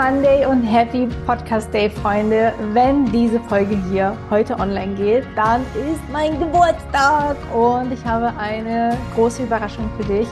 Monday und Happy Podcast Day, Freunde. Wenn diese Folge hier heute online geht, dann ist mein Geburtstag und ich habe eine große Überraschung für dich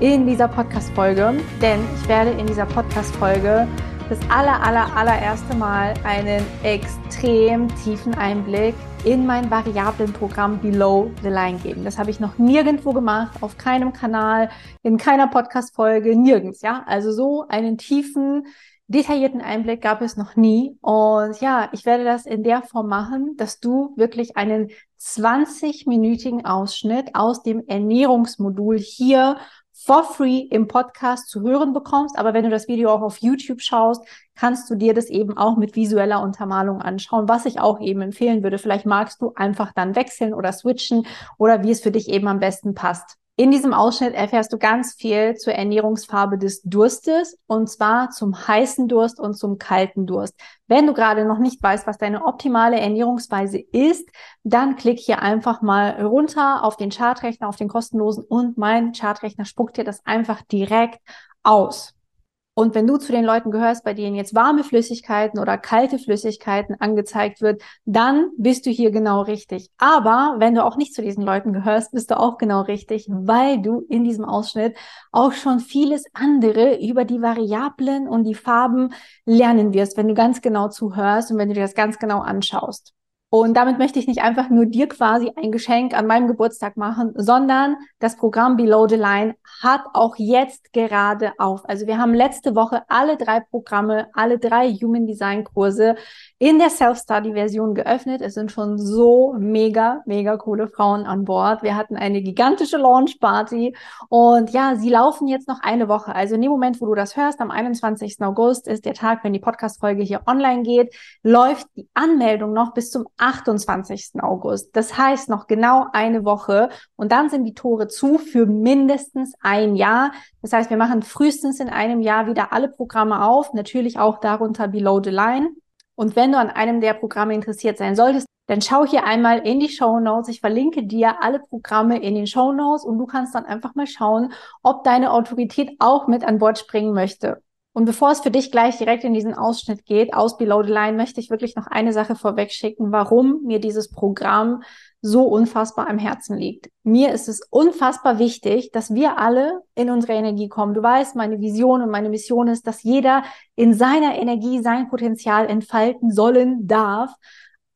in dieser Podcast-Folge, denn ich werde in dieser Podcast-Folge das aller, aller, allererste Mal einen extrem tiefen Einblick in mein variablen Programm Below the Line geben. Das habe ich noch nirgendwo gemacht, auf keinem Kanal, in keiner Podcast-Folge, nirgends, ja. Also so einen tiefen, detaillierten Einblick gab es noch nie. Und ja, ich werde das in der Form machen, dass du wirklich einen 20-minütigen Ausschnitt aus dem Ernährungsmodul hier for free im Podcast zu hören bekommst. Aber wenn du das Video auch auf YouTube schaust, kannst du dir das eben auch mit visueller Untermalung anschauen, was ich auch eben empfehlen würde. Vielleicht magst du einfach dann wechseln oder switchen oder wie es für dich eben am besten passt. In diesem Ausschnitt erfährst du ganz viel zur Ernährungsfarbe des Durstes und zwar zum heißen Durst und zum kalten Durst. Wenn du gerade noch nicht weißt, was deine optimale Ernährungsweise ist, dann klick hier einfach mal runter auf den Chartrechner, auf den kostenlosen und mein Chartrechner spuckt dir das einfach direkt aus. Und wenn du zu den Leuten gehörst, bei denen jetzt warme Flüssigkeiten oder kalte Flüssigkeiten angezeigt wird, dann bist du hier genau richtig. Aber wenn du auch nicht zu diesen Leuten gehörst, bist du auch genau richtig, weil du in diesem Ausschnitt auch schon vieles andere über die Variablen und die Farben lernen wirst, wenn du ganz genau zuhörst und wenn du dir das ganz genau anschaust. Und damit möchte ich nicht einfach nur dir quasi ein Geschenk an meinem Geburtstag machen, sondern das Programm Below the Line hat auch jetzt gerade auf. Also wir haben letzte Woche alle drei Programme, alle drei Human Design Kurse in der Self-Study-Version geöffnet. Es sind schon so mega, mega coole Frauen an Bord. Wir hatten eine gigantische Launch-Party und ja, sie laufen jetzt noch eine Woche. Also in dem Moment, wo du das hörst, am 21. August ist der Tag, wenn die Podcast-Folge hier online geht, läuft die Anmeldung noch bis zum 28. August. Das heißt noch genau eine Woche und dann sind die Tore zu für mindestens ein Jahr. Das heißt, wir machen frühestens in einem Jahr wieder alle Programme auf, natürlich auch darunter Below the Line. Und wenn du an einem der Programme interessiert sein solltest, dann schau hier einmal in die Show Notes. Ich verlinke dir alle Programme in den Show Notes und du kannst dann einfach mal schauen, ob deine Autorität auch mit an Bord springen möchte. Und bevor es für dich gleich direkt in diesen Ausschnitt geht, aus Below the Line, möchte ich wirklich noch eine Sache vorweg schicken, warum mir dieses Programm so unfassbar am Herzen liegt. Mir ist es unfassbar wichtig, dass wir alle in unsere Energie kommen. Du weißt, meine Vision und meine Mission ist, dass jeder in seiner Energie sein Potenzial entfalten sollen darf.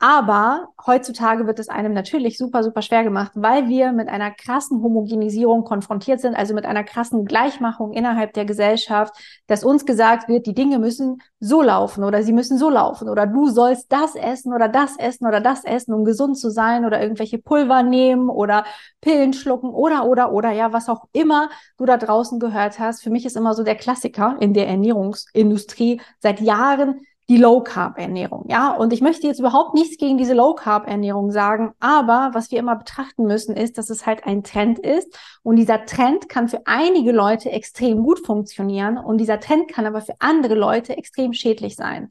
Aber heutzutage wird es einem natürlich super, super schwer gemacht, weil wir mit einer krassen Homogenisierung konfrontiert sind, also mit einer krassen Gleichmachung innerhalb der Gesellschaft, dass uns gesagt wird, die Dinge müssen so laufen oder sie müssen so laufen oder du sollst das essen oder das essen oder das essen, um gesund zu sein oder irgendwelche Pulver nehmen oder Pillen schlucken oder, oder, oder, ja, was auch immer du da draußen gehört hast. Für mich ist immer so der Klassiker in der Ernährungsindustrie seit Jahren die Low Carb Ernährung, ja. Und ich möchte jetzt überhaupt nichts gegen diese Low Carb Ernährung sagen, aber was wir immer betrachten müssen, ist, dass es halt ein Trend ist und dieser Trend kann für einige Leute extrem gut funktionieren und dieser Trend kann aber für andere Leute extrem schädlich sein.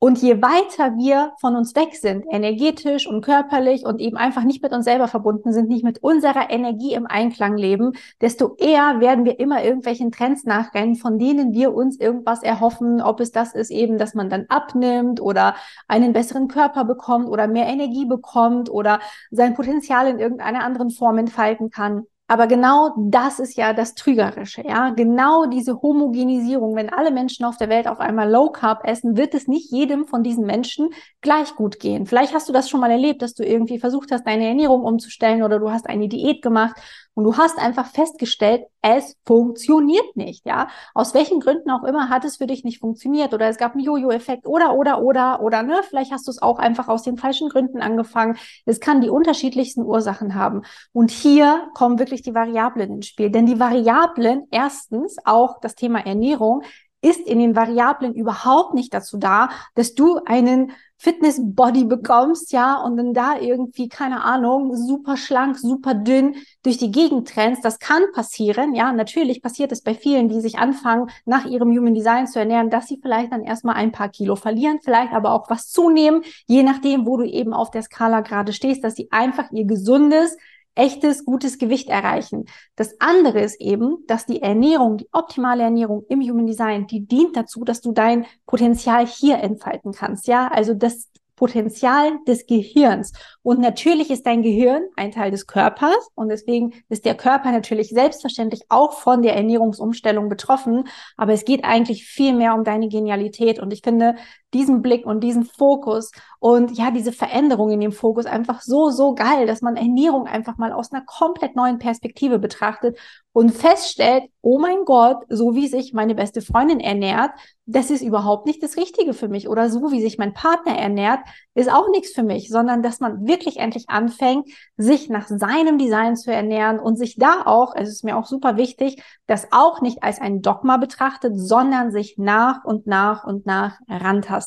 Und je weiter wir von uns weg sind, energetisch und körperlich und eben einfach nicht mit uns selber verbunden sind, nicht mit unserer Energie im Einklang leben, desto eher werden wir immer irgendwelchen Trends nachrennen, von denen wir uns irgendwas erhoffen, ob es das ist eben, dass man dann abnimmt oder einen besseren Körper bekommt oder mehr Energie bekommt oder sein Potenzial in irgendeiner anderen Form entfalten kann. Aber genau das ist ja das Trügerische, ja. Genau diese Homogenisierung. Wenn alle Menschen auf der Welt auf einmal Low Carb essen, wird es nicht jedem von diesen Menschen gleich gut gehen. Vielleicht hast du das schon mal erlebt, dass du irgendwie versucht hast, deine Ernährung umzustellen oder du hast eine Diät gemacht und du hast einfach festgestellt, es funktioniert nicht, ja. Aus welchen Gründen auch immer hat es für dich nicht funktioniert oder es gab einen Jojo-Effekt oder, oder, oder, oder, ne? Vielleicht hast du es auch einfach aus den falschen Gründen angefangen. Es kann die unterschiedlichsten Ursachen haben. Und hier kommen wirklich die Variablen ins Spiel. Denn die Variablen, erstens auch das Thema Ernährung, ist in den Variablen überhaupt nicht dazu da, dass du einen Fitness-Body bekommst, ja, und dann da irgendwie, keine Ahnung, super schlank, super dünn durch die Gegend trennst. Das kann passieren, ja, natürlich passiert es bei vielen, die sich anfangen, nach ihrem Human Design zu ernähren, dass sie vielleicht dann erstmal ein paar Kilo verlieren, vielleicht aber auch was zunehmen, je nachdem, wo du eben auf der Skala gerade stehst, dass sie einfach ihr gesundes, echtes, gutes Gewicht erreichen. Das andere ist eben, dass die Ernährung, die optimale Ernährung im Human Design, die dient dazu, dass du dein Potenzial hier entfalten kannst. Ja, also das Potenzial des Gehirns. Und natürlich ist dein Gehirn ein Teil des Körpers und deswegen ist der Körper natürlich selbstverständlich auch von der Ernährungsumstellung betroffen. Aber es geht eigentlich viel mehr um deine Genialität. Und ich finde, diesen Blick und diesen Fokus und ja, diese Veränderung in dem Fokus einfach so, so geil, dass man Ernährung einfach mal aus einer komplett neuen Perspektive betrachtet und feststellt, oh mein Gott, so wie sich meine beste Freundin ernährt, das ist überhaupt nicht das Richtige für mich. Oder so wie sich mein Partner ernährt, ist auch nichts für mich, sondern dass man wirklich endlich anfängt, sich nach seinem Design zu ernähren und sich da auch, es ist mir auch super wichtig, das auch nicht als ein Dogma betrachtet, sondern sich nach und nach und nach rantastet.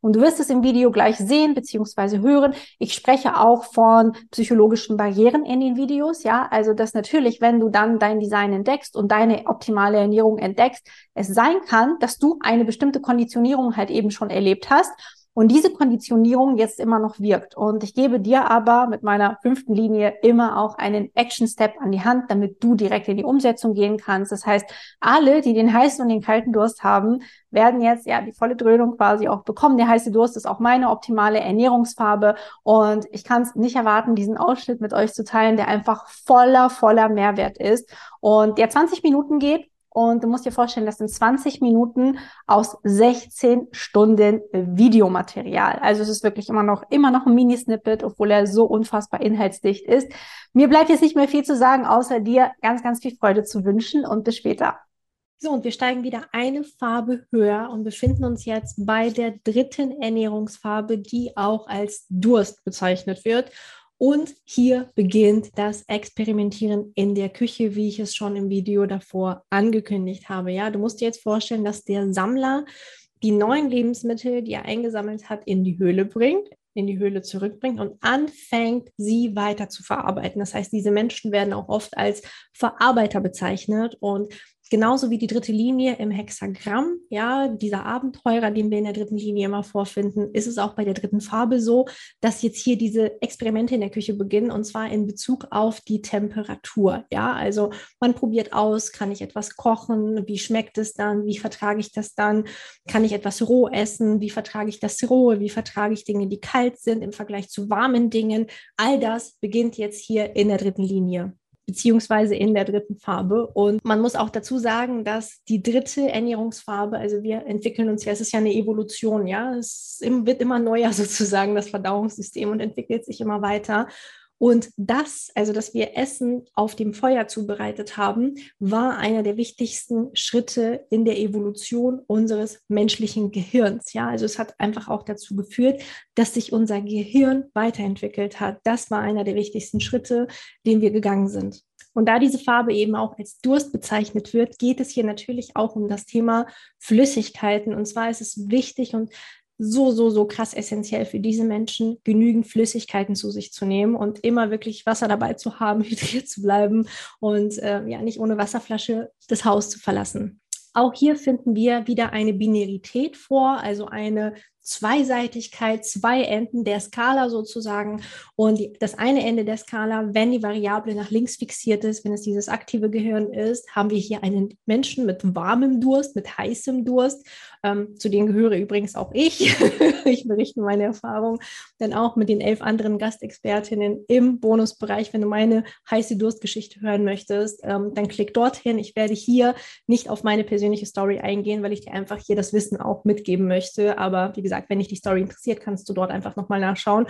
Und du wirst es im Video gleich sehen bzw. hören. Ich spreche auch von psychologischen Barrieren in den Videos, ja, also dass natürlich, wenn du dann dein Design entdeckst und deine optimale Ernährung entdeckst, es sein kann, dass du eine bestimmte Konditionierung halt eben schon erlebt hast und diese Konditionierung jetzt immer noch wirkt. Und ich gebe dir aber mit meiner fünften Linie immer auch einen Action-Step an die Hand, damit du direkt in die Umsetzung gehen kannst. Das heißt, alle, die den heißen und den kalten Durst haben, werden jetzt ja die volle Dröhnung quasi auch bekommen. Der heiße Durst ist auch meine optimale Ernährungsfarbe und ich kann es nicht erwarten, diesen Ausschnitt mit euch zu teilen, der einfach voller, voller Mehrwert ist und der 20 Minuten geht und du musst dir vorstellen, das sind 20 Minuten aus 16 Stunden Videomaterial. Also es ist wirklich immer noch, immer noch ein Mini-Snippet, obwohl er so unfassbar inhaltsdicht ist. Mir bleibt jetzt nicht mehr viel zu sagen, außer dir ganz, ganz viel Freude zu wünschen und bis später. So, und wir steigen wieder eine Farbe höher und befinden uns jetzt bei der dritten Ernährungsfarbe, die auch als Durst bezeichnet wird. Und hier beginnt das Experimentieren in der Küche, wie ich es schon im Video davor angekündigt habe. Ja, du musst dir jetzt vorstellen, dass der Sammler die neuen Lebensmittel, die er eingesammelt hat, in die Höhle bringt, in die Höhle zurückbringt und anfängt, sie weiter zu verarbeiten. Das heißt, diese Menschen werden auch oft als Verarbeiter bezeichnet und Genauso wie die dritte Linie im Hexagramm, ja, dieser Abenteurer, den wir in der dritten Linie immer vorfinden, ist es auch bei der dritten Farbe so, dass jetzt hier diese Experimente in der Küche beginnen und zwar in Bezug auf die Temperatur. Ja, also man probiert aus, kann ich etwas kochen, wie schmeckt es dann, wie vertrage ich das dann, kann ich etwas roh essen, wie vertrage ich das rohe, wie vertrage ich Dinge, die kalt sind im Vergleich zu warmen Dingen. All das beginnt jetzt hier in der dritten Linie beziehungsweise in der dritten Farbe. Und man muss auch dazu sagen, dass die dritte Ernährungsfarbe, also wir entwickeln uns ja, es ist ja eine Evolution, ja, es wird immer neuer sozusagen, das Verdauungssystem und entwickelt sich immer weiter. Und das, also dass wir Essen auf dem Feuer zubereitet haben, war einer der wichtigsten Schritte in der Evolution unseres menschlichen Gehirns. Ja, also es hat einfach auch dazu geführt, dass sich unser Gehirn weiterentwickelt hat. Das war einer der wichtigsten Schritte, den wir gegangen sind. Und da diese Farbe eben auch als Durst bezeichnet wird, geht es hier natürlich auch um das Thema Flüssigkeiten. Und zwar ist es wichtig und so, so, so krass essentiell für diese Menschen, genügend Flüssigkeiten zu sich zu nehmen und immer wirklich Wasser dabei zu haben, hydriert zu bleiben und äh, ja nicht ohne Wasserflasche das Haus zu verlassen. Auch hier finden wir wieder eine Binarität vor, also eine Zweiseitigkeit, zwei Enden der Skala sozusagen. Und das eine Ende der Skala, wenn die Variable nach links fixiert ist, wenn es dieses aktive Gehirn ist, haben wir hier einen Menschen mit warmem Durst, mit heißem Durst. Ähm, zu denen gehöre übrigens auch ich. ich berichte meine Erfahrung dann auch mit den elf anderen Gastexpertinnen im Bonusbereich. Wenn du meine heiße Durstgeschichte hören möchtest, ähm, dann klick dorthin. Ich werde hier nicht auf meine persönliche Story eingehen, weil ich dir einfach hier das Wissen auch mitgeben möchte. Aber wie gesagt, gesagt, wenn dich die Story interessiert, kannst du dort einfach nochmal nachschauen.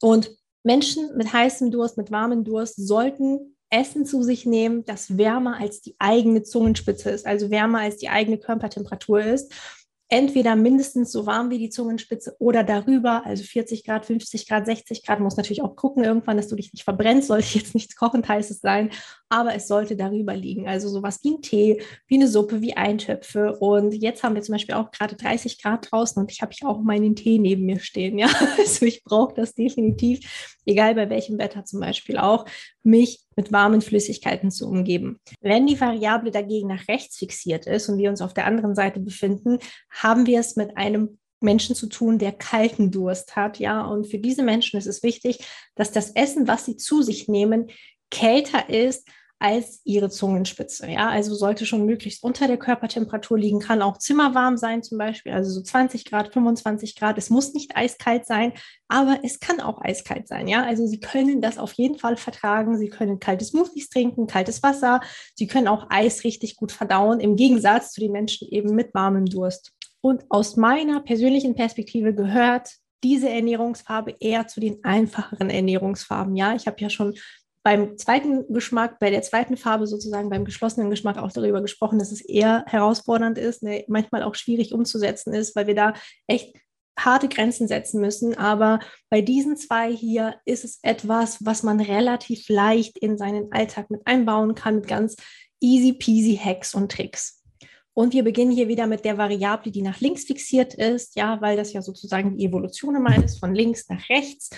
Und Menschen mit heißem Durst, mit warmem Durst sollten Essen zu sich nehmen, das wärmer als die eigene Zungenspitze ist, also wärmer als die eigene Körpertemperatur ist entweder mindestens so warm wie die Zungenspitze oder darüber, also 40 Grad, 50 Grad, 60 Grad. Muss natürlich auch gucken irgendwann, dass du dich nicht verbrennst, sollte jetzt nichts kochend heißes sein, aber es sollte darüber liegen. Also sowas wie ein Tee, wie eine Suppe, wie Eintöpfe. Und jetzt haben wir zum Beispiel auch gerade 30 Grad draußen und ich habe hier auch meinen Tee neben mir stehen. Ja, also ich brauche das definitiv, egal bei welchem Wetter zum Beispiel auch, mich mit warmen Flüssigkeiten zu umgeben. Wenn die Variable dagegen nach rechts fixiert ist und wir uns auf der anderen Seite befinden, haben wir es mit einem Menschen zu tun, der kalten Durst hat, ja. Und für diese Menschen ist es wichtig, dass das Essen, was sie zu sich nehmen, kälter ist als ihre Zungenspitze. Ja, also sollte schon möglichst unter der Körpertemperatur liegen, kann auch zimmerwarm sein, zum Beispiel, also so 20 Grad, 25 Grad. Es muss nicht eiskalt sein, aber es kann auch eiskalt sein. Ja, also Sie können das auf jeden Fall vertragen. Sie können kalte Smoothies trinken, kaltes Wasser. Sie können auch Eis richtig gut verdauen, im Gegensatz zu den Menschen eben mit warmem Durst. Und aus meiner persönlichen Perspektive gehört diese Ernährungsfarbe eher zu den einfacheren Ernährungsfarben. Ja, ich habe ja schon beim zweiten Geschmack, bei der zweiten Farbe sozusagen, beim geschlossenen Geschmack auch darüber gesprochen, dass es eher herausfordernd ist, ne, manchmal auch schwierig umzusetzen ist, weil wir da echt harte Grenzen setzen müssen. Aber bei diesen zwei hier ist es etwas, was man relativ leicht in seinen Alltag mit einbauen kann, mit ganz easy peasy Hacks und Tricks. Und wir beginnen hier wieder mit der Variable, die nach links fixiert ist, ja, weil das ja sozusagen die Evolution immer ist, von links nach rechts.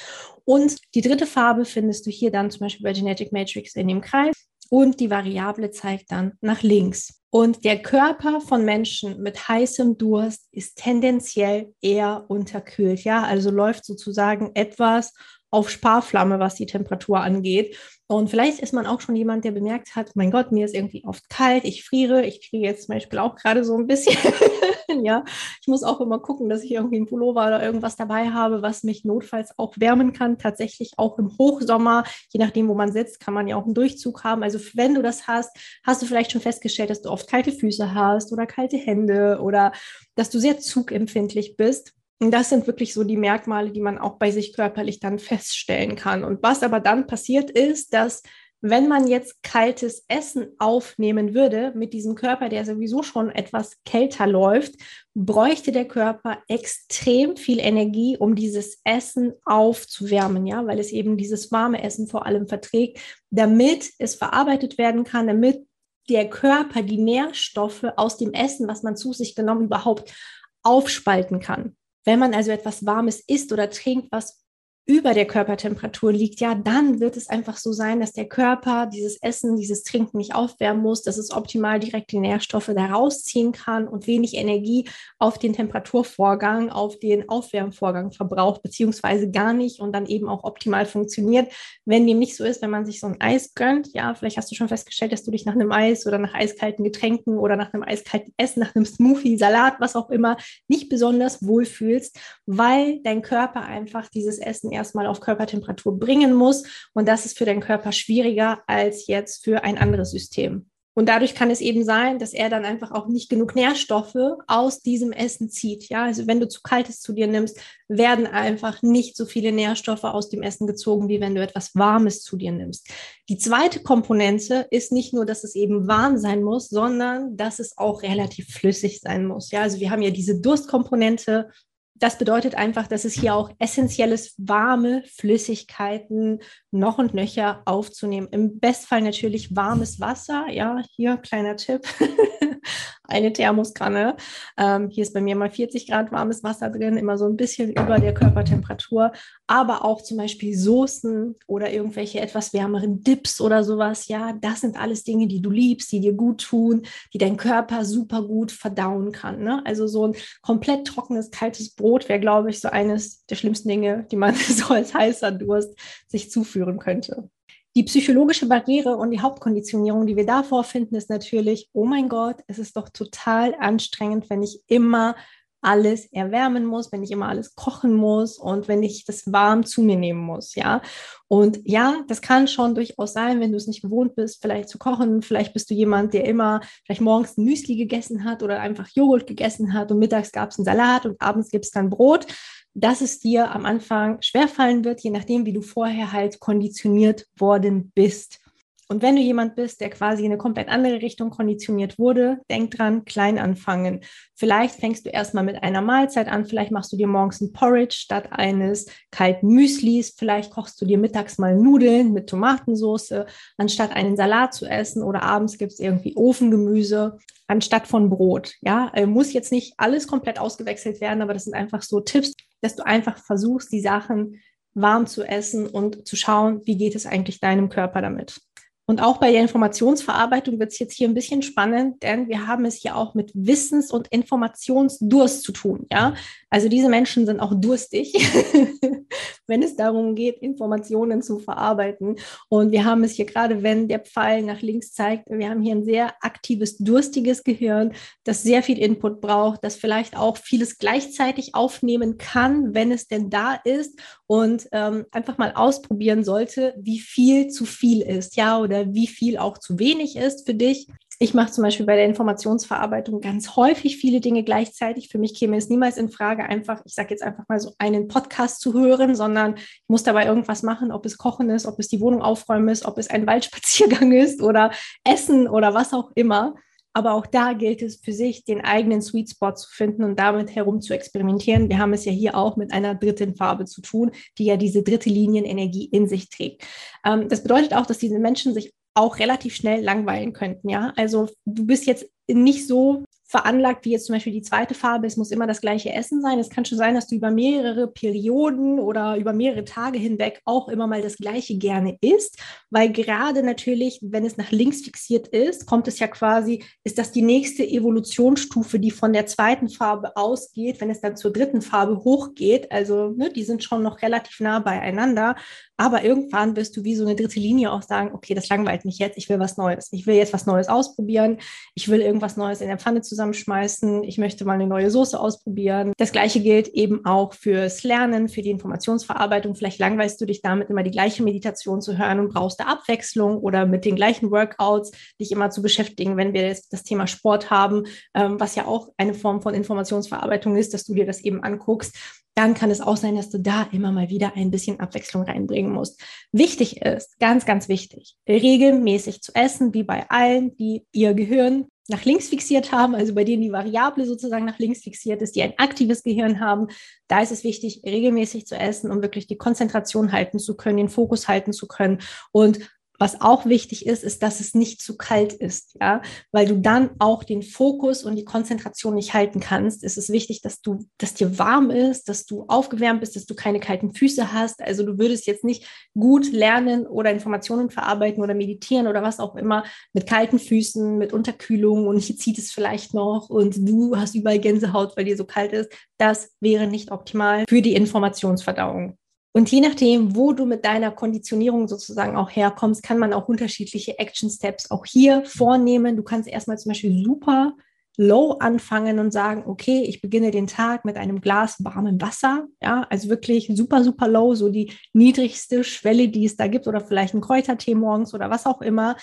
Und die dritte Farbe findest du hier dann zum Beispiel bei Genetic Matrix in dem Kreis. Und die Variable zeigt dann nach links. Und der Körper von Menschen mit heißem Durst ist tendenziell eher unterkühlt. Ja, also läuft sozusagen etwas auf Sparflamme, was die Temperatur angeht. Und vielleicht ist man auch schon jemand, der bemerkt hat, mein Gott, mir ist irgendwie oft kalt, ich friere, ich kriege jetzt zum Beispiel auch gerade so ein bisschen, ja, ich muss auch immer gucken, dass ich irgendwie einen Pullover oder irgendwas dabei habe, was mich notfalls auch wärmen kann. Tatsächlich auch im Hochsommer, je nachdem, wo man sitzt, kann man ja auch einen Durchzug haben. Also wenn du das hast, hast du vielleicht schon festgestellt, dass du oft kalte Füße hast oder kalte Hände oder dass du sehr zugempfindlich bist. Und das sind wirklich so die Merkmale, die man auch bei sich körperlich dann feststellen kann. Und was aber dann passiert ist, dass wenn man jetzt kaltes Essen aufnehmen würde mit diesem Körper, der sowieso schon etwas kälter läuft, bräuchte der Körper extrem viel Energie, um dieses Essen aufzuwärmen, ja, weil es eben dieses warme Essen vor allem verträgt, damit es verarbeitet werden kann, damit der Körper die Nährstoffe aus dem Essen, was man zu sich genommen, überhaupt aufspalten kann. Wenn man also etwas Warmes isst oder trinkt, was über der Körpertemperatur liegt, ja, dann wird es einfach so sein, dass der Körper dieses Essen, dieses Trinken nicht aufwärmen muss, dass es optimal direkt die Nährstoffe da rausziehen kann und wenig Energie auf den Temperaturvorgang, auf den Aufwärmvorgang verbraucht, beziehungsweise gar nicht und dann eben auch optimal funktioniert. Wenn dem nicht so ist, wenn man sich so ein Eis gönnt, ja, vielleicht hast du schon festgestellt, dass du dich nach einem Eis oder nach eiskalten Getränken oder nach einem eiskalten Essen, nach einem Smoothie, Salat, was auch immer, nicht besonders wohlfühlst, weil dein Körper einfach dieses Erstmal auf Körpertemperatur bringen muss. Und das ist für den Körper schwieriger als jetzt für ein anderes System. Und dadurch kann es eben sein, dass er dann einfach auch nicht genug Nährstoffe aus diesem Essen zieht. Ja, also wenn du zu kaltes zu dir nimmst, werden einfach nicht so viele Nährstoffe aus dem Essen gezogen, wie wenn du etwas Warmes zu dir nimmst. Die zweite Komponente ist nicht nur, dass es eben warm sein muss, sondern dass es auch relativ flüssig sein muss. Ja, also wir haben ja diese Durstkomponente das bedeutet einfach, dass es hier auch essentielles warme Flüssigkeiten noch und nöcher aufzunehmen. Im Bestfall natürlich warmes Wasser. Ja, hier kleiner Tipp. eine Thermoskanne. Ähm, hier ist bei mir mal 40 Grad warmes Wasser drin, immer so ein bisschen über der Körpertemperatur. Aber auch zum Beispiel Soßen oder irgendwelche etwas wärmeren Dips oder sowas. Ja, das sind alles Dinge, die du liebst, die dir gut tun, die dein Körper super gut verdauen kann. Ne? Also so ein komplett trockenes, kaltes Brot wäre, glaube ich, so eines der schlimmsten Dinge, die man so als heißer Durst sich zuführen könnte. Die psychologische Barriere und die Hauptkonditionierung, die wir da vorfinden, ist natürlich, oh mein Gott, es ist doch total anstrengend, wenn ich immer alles erwärmen muss, wenn ich immer alles kochen muss und wenn ich das warm zu mir nehmen muss, ja. Und ja, das kann schon durchaus sein, wenn du es nicht gewohnt bist, vielleicht zu kochen. Vielleicht bist du jemand, der immer vielleicht morgens ein Müsli gegessen hat oder einfach Joghurt gegessen hat und mittags gab es einen Salat und abends gibt es dann Brot dass es dir am Anfang schwerfallen wird, je nachdem, wie du vorher halt konditioniert worden bist. Und wenn du jemand bist, der quasi in eine komplett andere Richtung konditioniert wurde, denk dran, klein anfangen. Vielleicht fängst du erstmal mit einer Mahlzeit an, vielleicht machst du dir morgens ein Porridge statt eines kalten Müslis, vielleicht kochst du dir mittags mal Nudeln mit Tomatensauce, anstatt einen Salat zu essen oder abends gibt es irgendwie Ofengemüse anstatt von Brot. Ja, äh, muss jetzt nicht alles komplett ausgewechselt werden, aber das sind einfach so Tipps, dass du einfach versuchst, die Sachen warm zu essen und zu schauen, wie geht es eigentlich deinem Körper damit. Und auch bei der Informationsverarbeitung wird es jetzt hier ein bisschen spannend, denn wir haben es hier auch mit Wissens- und Informationsdurst zu tun. Ja, also diese Menschen sind auch durstig, wenn es darum geht, Informationen zu verarbeiten. Und wir haben es hier gerade, wenn der Pfeil nach links zeigt, wir haben hier ein sehr aktives, durstiges Gehirn, das sehr viel Input braucht, das vielleicht auch vieles gleichzeitig aufnehmen kann, wenn es denn da ist und ähm, einfach mal ausprobieren sollte, wie viel zu viel ist, ja, oder wie viel auch zu wenig ist für dich. Ich mache zum Beispiel bei der Informationsverarbeitung ganz häufig viele Dinge gleichzeitig. Für mich käme es niemals in Frage, einfach, ich sage jetzt einfach mal so einen Podcast zu hören, sondern ich muss dabei irgendwas machen, ob es Kochen ist, ob es die Wohnung aufräumen ist, ob es ein Waldspaziergang ist oder Essen oder was auch immer. Aber auch da gilt es für sich, den eigenen Sweet Spot zu finden und damit herum zu experimentieren. Wir haben es ja hier auch mit einer dritten Farbe zu tun, die ja diese dritte Linienenergie in sich trägt. Ähm, das bedeutet auch, dass diese Menschen sich auch relativ schnell langweilen könnten. Ja, also du bist jetzt nicht so veranlagt, wie jetzt zum Beispiel die zweite Farbe, es muss immer das gleiche Essen sein. Es kann schon sein, dass du über mehrere Perioden oder über mehrere Tage hinweg auch immer mal das gleiche gerne isst, weil gerade natürlich, wenn es nach links fixiert ist, kommt es ja quasi, ist das die nächste Evolutionsstufe, die von der zweiten Farbe ausgeht, wenn es dann zur dritten Farbe hochgeht. Also ne, die sind schon noch relativ nah beieinander. Aber irgendwann wirst du wie so eine dritte Linie auch sagen, okay, das langweilt mich jetzt, ich will was Neues. Ich will jetzt was Neues ausprobieren. Ich will irgendwas Neues in der Pfanne zusammenschmeißen. Ich möchte mal eine neue Soße ausprobieren. Das Gleiche gilt eben auch fürs Lernen, für die Informationsverarbeitung. Vielleicht langweilst du dich damit immer die gleiche Meditation zu hören und brauchst da Abwechslung oder mit den gleichen Workouts dich immer zu beschäftigen, wenn wir jetzt das Thema Sport haben, ähm, was ja auch eine Form von Informationsverarbeitung ist, dass du dir das eben anguckst dann kann es auch sein, dass du da immer mal wieder ein bisschen Abwechslung reinbringen musst. Wichtig ist, ganz, ganz wichtig, regelmäßig zu essen, wie bei allen, die ihr Gehirn nach links fixiert haben, also bei denen die Variable sozusagen nach links fixiert ist, die ein aktives Gehirn haben. Da ist es wichtig, regelmäßig zu essen, um wirklich die Konzentration halten zu können, den Fokus halten zu können und was auch wichtig ist, ist, dass es nicht zu kalt ist, ja, weil du dann auch den Fokus und die Konzentration nicht halten kannst. Es ist wichtig, dass du, dass dir warm ist, dass du aufgewärmt bist, dass du keine kalten Füße hast. Also du würdest jetzt nicht gut lernen oder Informationen verarbeiten oder meditieren oder was auch immer mit kalten Füßen, mit Unterkühlung und hier zieht es vielleicht noch und du hast überall Gänsehaut, weil dir so kalt ist. Das wäre nicht optimal für die Informationsverdauung. Und je nachdem, wo du mit deiner Konditionierung sozusagen auch herkommst, kann man auch unterschiedliche Action Steps auch hier vornehmen. Du kannst erstmal zum Beispiel super low anfangen und sagen, okay, ich beginne den Tag mit einem Glas warmem Wasser. Ja, also wirklich super, super low, so die niedrigste Schwelle, die es da gibt oder vielleicht ein Kräutertee morgens oder was auch immer.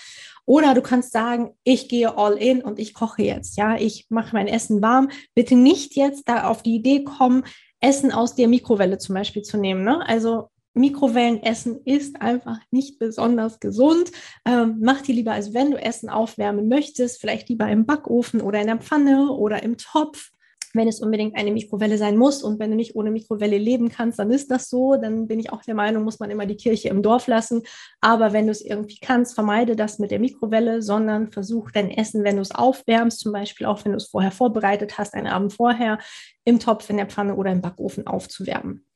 Oder du kannst sagen, ich gehe all in und ich koche jetzt. Ja, ich mache mein Essen warm. Bitte nicht jetzt da auf die Idee kommen, Essen aus der Mikrowelle zum Beispiel zu nehmen. Ne? Also Mikrowellenessen ist einfach nicht besonders gesund. Ähm, mach dir lieber, als wenn du Essen aufwärmen möchtest, vielleicht lieber im Backofen oder in der Pfanne oder im Topf wenn es unbedingt eine Mikrowelle sein muss und wenn du nicht ohne Mikrowelle leben kannst, dann ist das so. Dann bin ich auch der Meinung, muss man immer die Kirche im Dorf lassen. Aber wenn du es irgendwie kannst, vermeide das mit der Mikrowelle, sondern versuch dein Essen, wenn du es aufwärmst, zum Beispiel auch wenn du es vorher vorbereitet hast, einen Abend vorher, im Topf, in der Pfanne oder im Backofen aufzuwärmen.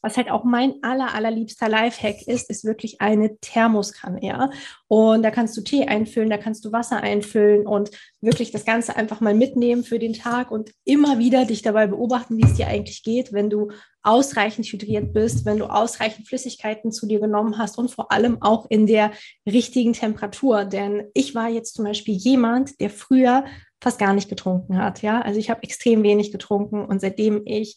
Was halt auch mein aller, allerliebster Lifehack ist, ist wirklich eine Thermoskanne, ja. Und da kannst du Tee einfüllen, da kannst du Wasser einfüllen und wirklich das Ganze einfach mal mitnehmen für den Tag und immer wieder dich dabei beobachten, wie es dir eigentlich geht, wenn du ausreichend hydriert bist, wenn du ausreichend Flüssigkeiten zu dir genommen hast und vor allem auch in der richtigen Temperatur. Denn ich war jetzt zum Beispiel jemand, der früher fast gar nicht getrunken hat, ja. Also ich habe extrem wenig getrunken und seitdem ich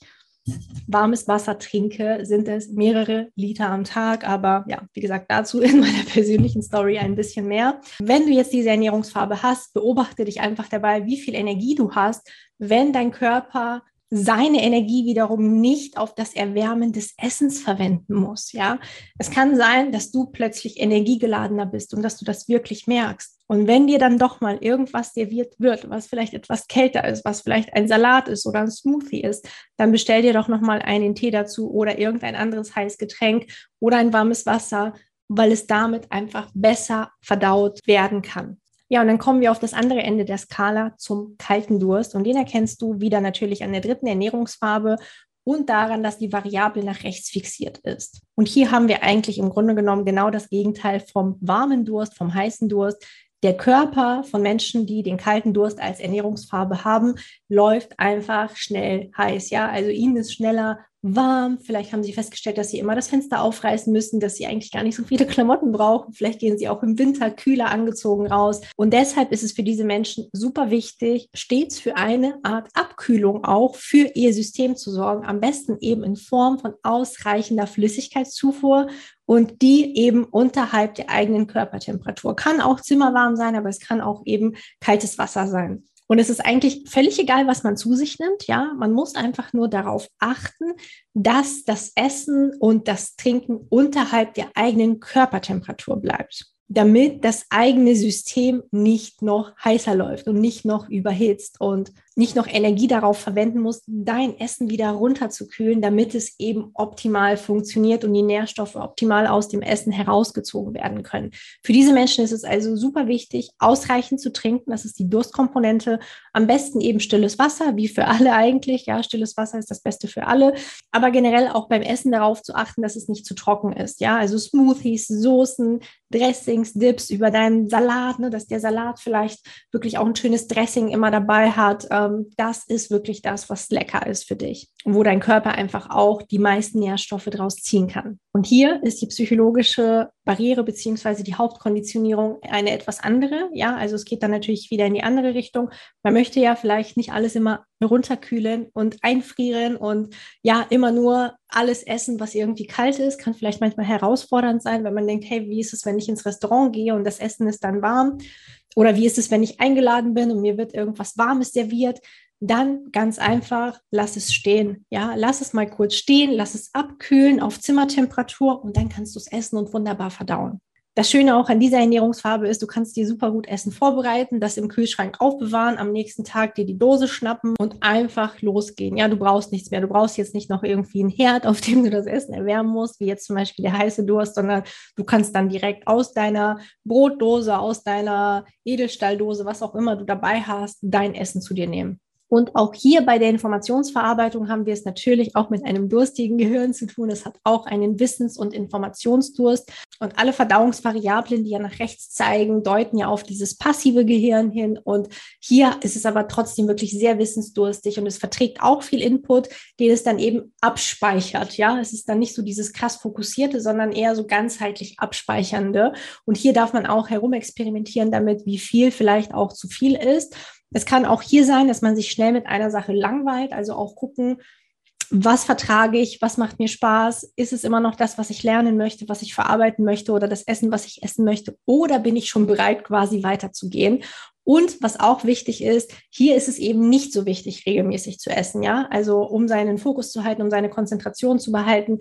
warmes Wasser trinke, sind es mehrere Liter am Tag. Aber ja, wie gesagt, dazu in meiner persönlichen Story ein bisschen mehr. Wenn du jetzt diese Ernährungsfarbe hast, beobachte dich einfach dabei, wie viel Energie du hast, wenn dein Körper seine Energie wiederum nicht auf das Erwärmen des Essens verwenden muss. Ja, es kann sein, dass du plötzlich energiegeladener bist und dass du das wirklich merkst. Und wenn dir dann doch mal irgendwas serviert wird, was vielleicht etwas kälter ist, was vielleicht ein Salat ist oder ein Smoothie ist, dann bestell dir doch noch mal einen Tee dazu oder irgendein anderes heißes Getränk oder ein warmes Wasser, weil es damit einfach besser verdaut werden kann. Ja, und dann kommen wir auf das andere Ende der Skala zum kalten Durst. Und den erkennst du wieder natürlich an der dritten Ernährungsfarbe und daran, dass die Variable nach rechts fixiert ist. Und hier haben wir eigentlich im Grunde genommen genau das Gegenteil vom warmen Durst, vom heißen Durst. Der Körper von Menschen, die den kalten Durst als Ernährungsfarbe haben, läuft einfach schnell heiß. Ja, also ihnen ist schneller warm. Vielleicht haben sie festgestellt, dass sie immer das Fenster aufreißen müssen, dass sie eigentlich gar nicht so viele Klamotten brauchen. Vielleicht gehen sie auch im Winter kühler angezogen raus. Und deshalb ist es für diese Menschen super wichtig, stets für eine Art Abkühlung auch für ihr System zu sorgen. Am besten eben in Form von ausreichender Flüssigkeitszufuhr und die eben unterhalb der eigenen Körpertemperatur. Kann auch zimmerwarm sein, aber es kann auch eben kaltes Wasser sein. Und es ist eigentlich völlig egal, was man zu sich nimmt. Ja, man muss einfach nur darauf achten, dass das Essen und das Trinken unterhalb der eigenen Körpertemperatur bleibt damit das eigene System nicht noch heißer läuft und nicht noch überhitzt und nicht noch Energie darauf verwenden muss, dein Essen wieder runterzukühlen, damit es eben optimal funktioniert und die Nährstoffe optimal aus dem Essen herausgezogen werden können. Für diese Menschen ist es also super wichtig, ausreichend zu trinken. Das ist die Durstkomponente. Am besten eben stilles Wasser, wie für alle eigentlich. Ja, stilles Wasser ist das Beste für alle. Aber generell auch beim Essen darauf zu achten, dass es nicht zu trocken ist. Ja, also Smoothies, Soßen, Dressings, Dips über deinen Salat, ne, dass der Salat vielleicht wirklich auch ein schönes Dressing immer dabei hat. Ähm, das ist wirklich das, was lecker ist für dich wo dein Körper einfach auch die meisten Nährstoffe draus ziehen kann. Und hier ist die psychologische Barriere beziehungsweise die Hauptkonditionierung eine etwas andere. Ja, also es geht dann natürlich wieder in die andere Richtung. Man möchte ja vielleicht nicht alles immer runterkühlen und einfrieren und ja, immer nur alles essen, was irgendwie kalt ist. Kann vielleicht manchmal herausfordernd sein, wenn man denkt, hey, wie ist es, wenn ich ins Restaurant gehe und das Essen ist dann warm? Oder wie ist es, wenn ich eingeladen bin und mir wird irgendwas Warmes serviert? Dann ganz einfach, lass es stehen. Ja, lass es mal kurz stehen, lass es abkühlen auf Zimmertemperatur und dann kannst du es essen und wunderbar verdauen. Das Schöne auch an dieser Ernährungsfarbe ist, du kannst dir super gut Essen vorbereiten, das im Kühlschrank aufbewahren, am nächsten Tag dir die Dose schnappen und einfach losgehen. Ja, du brauchst nichts mehr. Du brauchst jetzt nicht noch irgendwie einen Herd, auf dem du das Essen erwärmen musst, wie jetzt zum Beispiel der heiße Durst, sondern du kannst dann direkt aus deiner Brotdose, aus deiner Edelstahldose, was auch immer du dabei hast, dein Essen zu dir nehmen. Und auch hier bei der Informationsverarbeitung haben wir es natürlich auch mit einem durstigen Gehirn zu tun. Es hat auch einen Wissens- und Informationsdurst. Und alle Verdauungsvariablen, die ja nach rechts zeigen, deuten ja auf dieses passive Gehirn hin. Und hier ist es aber trotzdem wirklich sehr wissensdurstig und es verträgt auch viel Input, den es dann eben abspeichert. Ja, es ist dann nicht so dieses krass fokussierte, sondern eher so ganzheitlich abspeichernde. Und hier darf man auch herumexperimentieren damit, wie viel vielleicht auch zu viel ist. Es kann auch hier sein, dass man sich schnell mit einer Sache langweilt, also auch gucken, was vertrage ich, was macht mir Spaß, ist es immer noch das, was ich lernen möchte, was ich verarbeiten möchte oder das Essen, was ich essen möchte, oder bin ich schon bereit, quasi weiterzugehen? Und was auch wichtig ist, hier ist es eben nicht so wichtig, regelmäßig zu essen, ja. Also um seinen Fokus zu halten, um seine Konzentration zu behalten,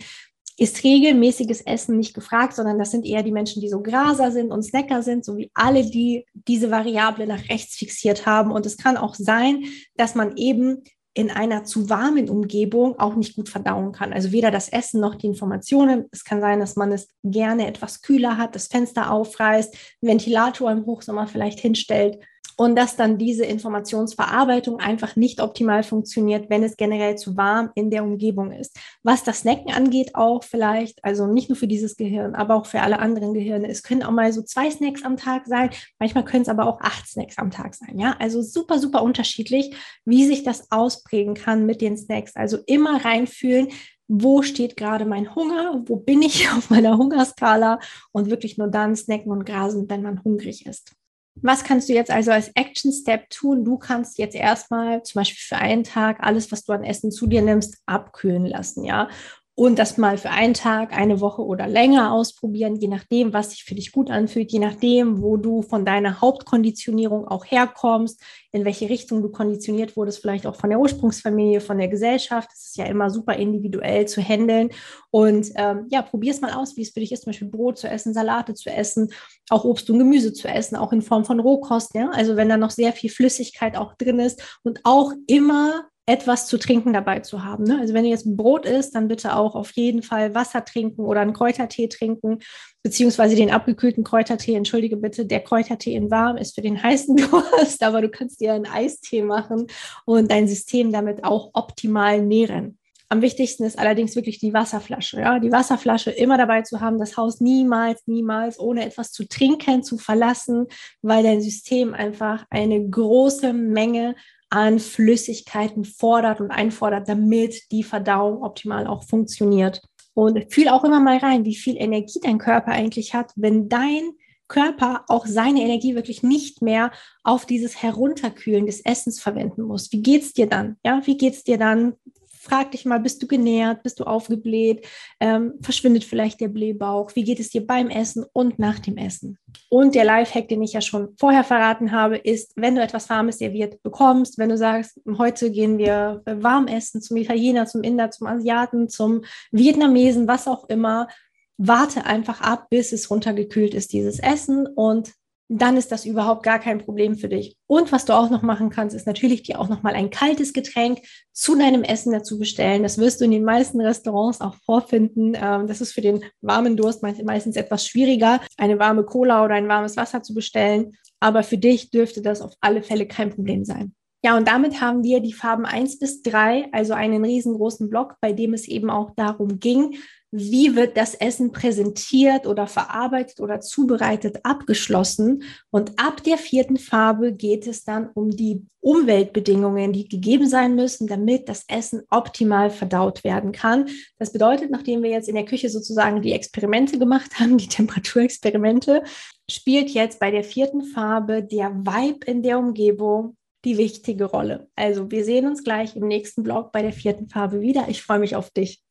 ist regelmäßiges Essen nicht gefragt, sondern das sind eher die Menschen, die so Graser sind und Snacker sind, so wie alle, die diese Variable nach rechts fixiert haben. Und es kann auch sein, dass man eben in einer zu warmen Umgebung auch nicht gut verdauen kann. Also weder das Essen noch die Informationen. Es kann sein, dass man es gerne etwas kühler hat, das Fenster aufreißt, einen Ventilator im Hochsommer vielleicht hinstellt und dass dann diese Informationsverarbeitung einfach nicht optimal funktioniert, wenn es generell zu warm in der Umgebung ist. Was das Snacken angeht, auch vielleicht, also nicht nur für dieses Gehirn, aber auch für alle anderen Gehirne. Es können auch mal so zwei Snacks am Tag sein, manchmal können es aber auch acht Snacks am Tag sein. Ja, also super, super unterschiedlich, wie sich das ausprägen kann mit den Snacks. Also immer reinfühlen, wo steht gerade mein Hunger, wo bin ich auf meiner Hungerskala und wirklich nur dann snacken und grasen, wenn man hungrig ist. Was kannst du jetzt also als Action Step tun? Du kannst jetzt erstmal zum Beispiel für einen Tag alles, was du an Essen zu dir nimmst, abkühlen lassen, ja und das mal für einen Tag, eine Woche oder länger ausprobieren, je nachdem, was sich für dich gut anfühlt, je nachdem, wo du von deiner Hauptkonditionierung auch herkommst, in welche Richtung du konditioniert wurdest, vielleicht auch von der Ursprungsfamilie, von der Gesellschaft. Das ist ja immer super individuell zu handeln. Und ähm, ja, probier es mal aus, wie es für dich ist, zum Beispiel Brot zu essen, Salate zu essen, auch Obst und Gemüse zu essen, auch in Form von Rohkost. Ja? Also wenn da noch sehr viel Flüssigkeit auch drin ist und auch immer etwas zu trinken dabei zu haben. Ne? Also wenn du jetzt Brot isst, dann bitte auch auf jeden Fall Wasser trinken oder einen Kräutertee trinken, beziehungsweise den abgekühlten Kräutertee. Entschuldige bitte, der Kräutertee in warm ist für den heißen Durst, aber du kannst dir einen Eistee machen und dein System damit auch optimal nähren. Am wichtigsten ist allerdings wirklich die Wasserflasche. Ja? Die Wasserflasche immer dabei zu haben, das Haus niemals, niemals ohne etwas zu trinken zu verlassen, weil dein System einfach eine große Menge an Flüssigkeiten fordert und einfordert, damit die Verdauung optimal auch funktioniert. Und fühl auch immer mal rein, wie viel Energie dein Körper eigentlich hat, wenn dein Körper auch seine Energie wirklich nicht mehr auf dieses Herunterkühlen des Essens verwenden muss. Wie geht's dir dann? Ja, wie geht's dir dann? Frag dich mal, bist du genährt, bist du aufgebläht, ähm, verschwindet vielleicht der Blähbauch, wie geht es dir beim Essen und nach dem Essen? Und der Lifehack, den ich ja schon vorher verraten habe, ist, wenn du etwas Warmes serviert bekommst, wenn du sagst, heute gehen wir warm essen zum Italiener, zum Inder, zum Asiaten, zum Vietnamesen, was auch immer, warte einfach ab, bis es runtergekühlt ist, dieses Essen. Und dann ist das überhaupt gar kein Problem für dich. Und was du auch noch machen kannst, ist natürlich dir auch noch mal ein kaltes Getränk zu deinem Essen dazu bestellen. Das wirst du in den meisten Restaurants auch vorfinden. Ähm, das ist für den warmen Durst meistens etwas schwieriger, eine warme Cola oder ein warmes Wasser zu bestellen. Aber für dich dürfte das auf alle Fälle kein Problem sein. Ja, und damit haben wir die Farben 1 bis 3, also einen riesengroßen Block, bei dem es eben auch darum ging, wie wird das Essen präsentiert oder verarbeitet oder zubereitet, abgeschlossen. Und ab der vierten Farbe geht es dann um die Umweltbedingungen, die gegeben sein müssen, damit das Essen optimal verdaut werden kann. Das bedeutet, nachdem wir jetzt in der Küche sozusagen die Experimente gemacht haben, die Temperaturexperimente, spielt jetzt bei der vierten Farbe der Vibe in der Umgebung die wichtige Rolle. Also wir sehen uns gleich im nächsten Blog bei der vierten Farbe wieder. Ich freue mich auf dich.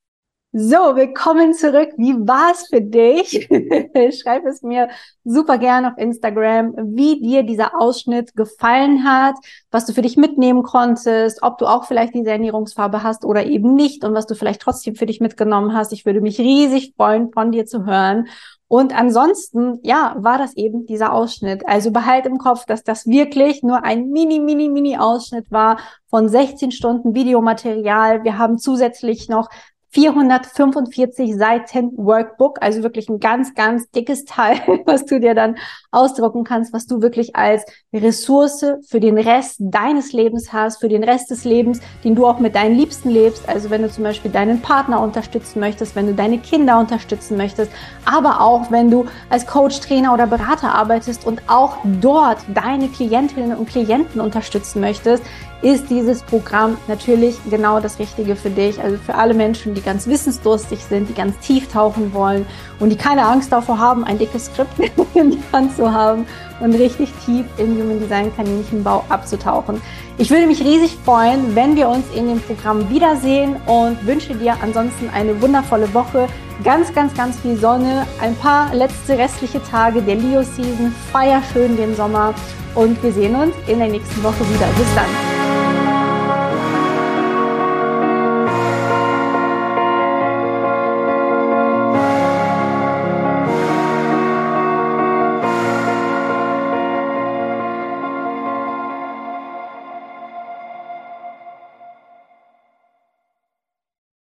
So, willkommen zurück. Wie war es für dich? Schreib es mir super gerne auf Instagram, wie dir dieser Ausschnitt gefallen hat, was du für dich mitnehmen konntest, ob du auch vielleicht diese Ernährungsfarbe hast oder eben nicht und was du vielleicht trotzdem für dich mitgenommen hast. Ich würde mich riesig freuen, von dir zu hören. Und ansonsten, ja, war das eben dieser Ausschnitt. Also behalt im Kopf, dass das wirklich nur ein mini, mini, mini Ausschnitt war von 16 Stunden Videomaterial. Wir haben zusätzlich noch 445 Seiten Workbook, also wirklich ein ganz, ganz dickes Teil, was du dir dann ausdrucken kannst, was du wirklich als Ressource für den Rest deines Lebens hast, für den Rest des Lebens, den du auch mit deinen Liebsten lebst. Also wenn du zum Beispiel deinen Partner unterstützen möchtest, wenn du deine Kinder unterstützen möchtest, aber auch wenn du als Coach, Trainer oder Berater arbeitest und auch dort deine Klientinnen und Klienten unterstützen möchtest, ist dieses Programm natürlich genau das Richtige für dich. Also für alle Menschen, die ganz wissensdurstig sind, die ganz tief tauchen wollen und die keine Angst davor haben, ein dickes Skript in die Hand zu haben und richtig tief im Human Design Kaninchenbau abzutauchen. Ich würde mich riesig freuen, wenn wir uns in dem Programm wiedersehen und wünsche dir ansonsten eine wundervolle Woche. Ganz, ganz, ganz viel Sonne, ein paar letzte restliche Tage der Leo Season. Feier schön den Sommer und wir sehen uns in der nächsten Woche wieder. Bis dann.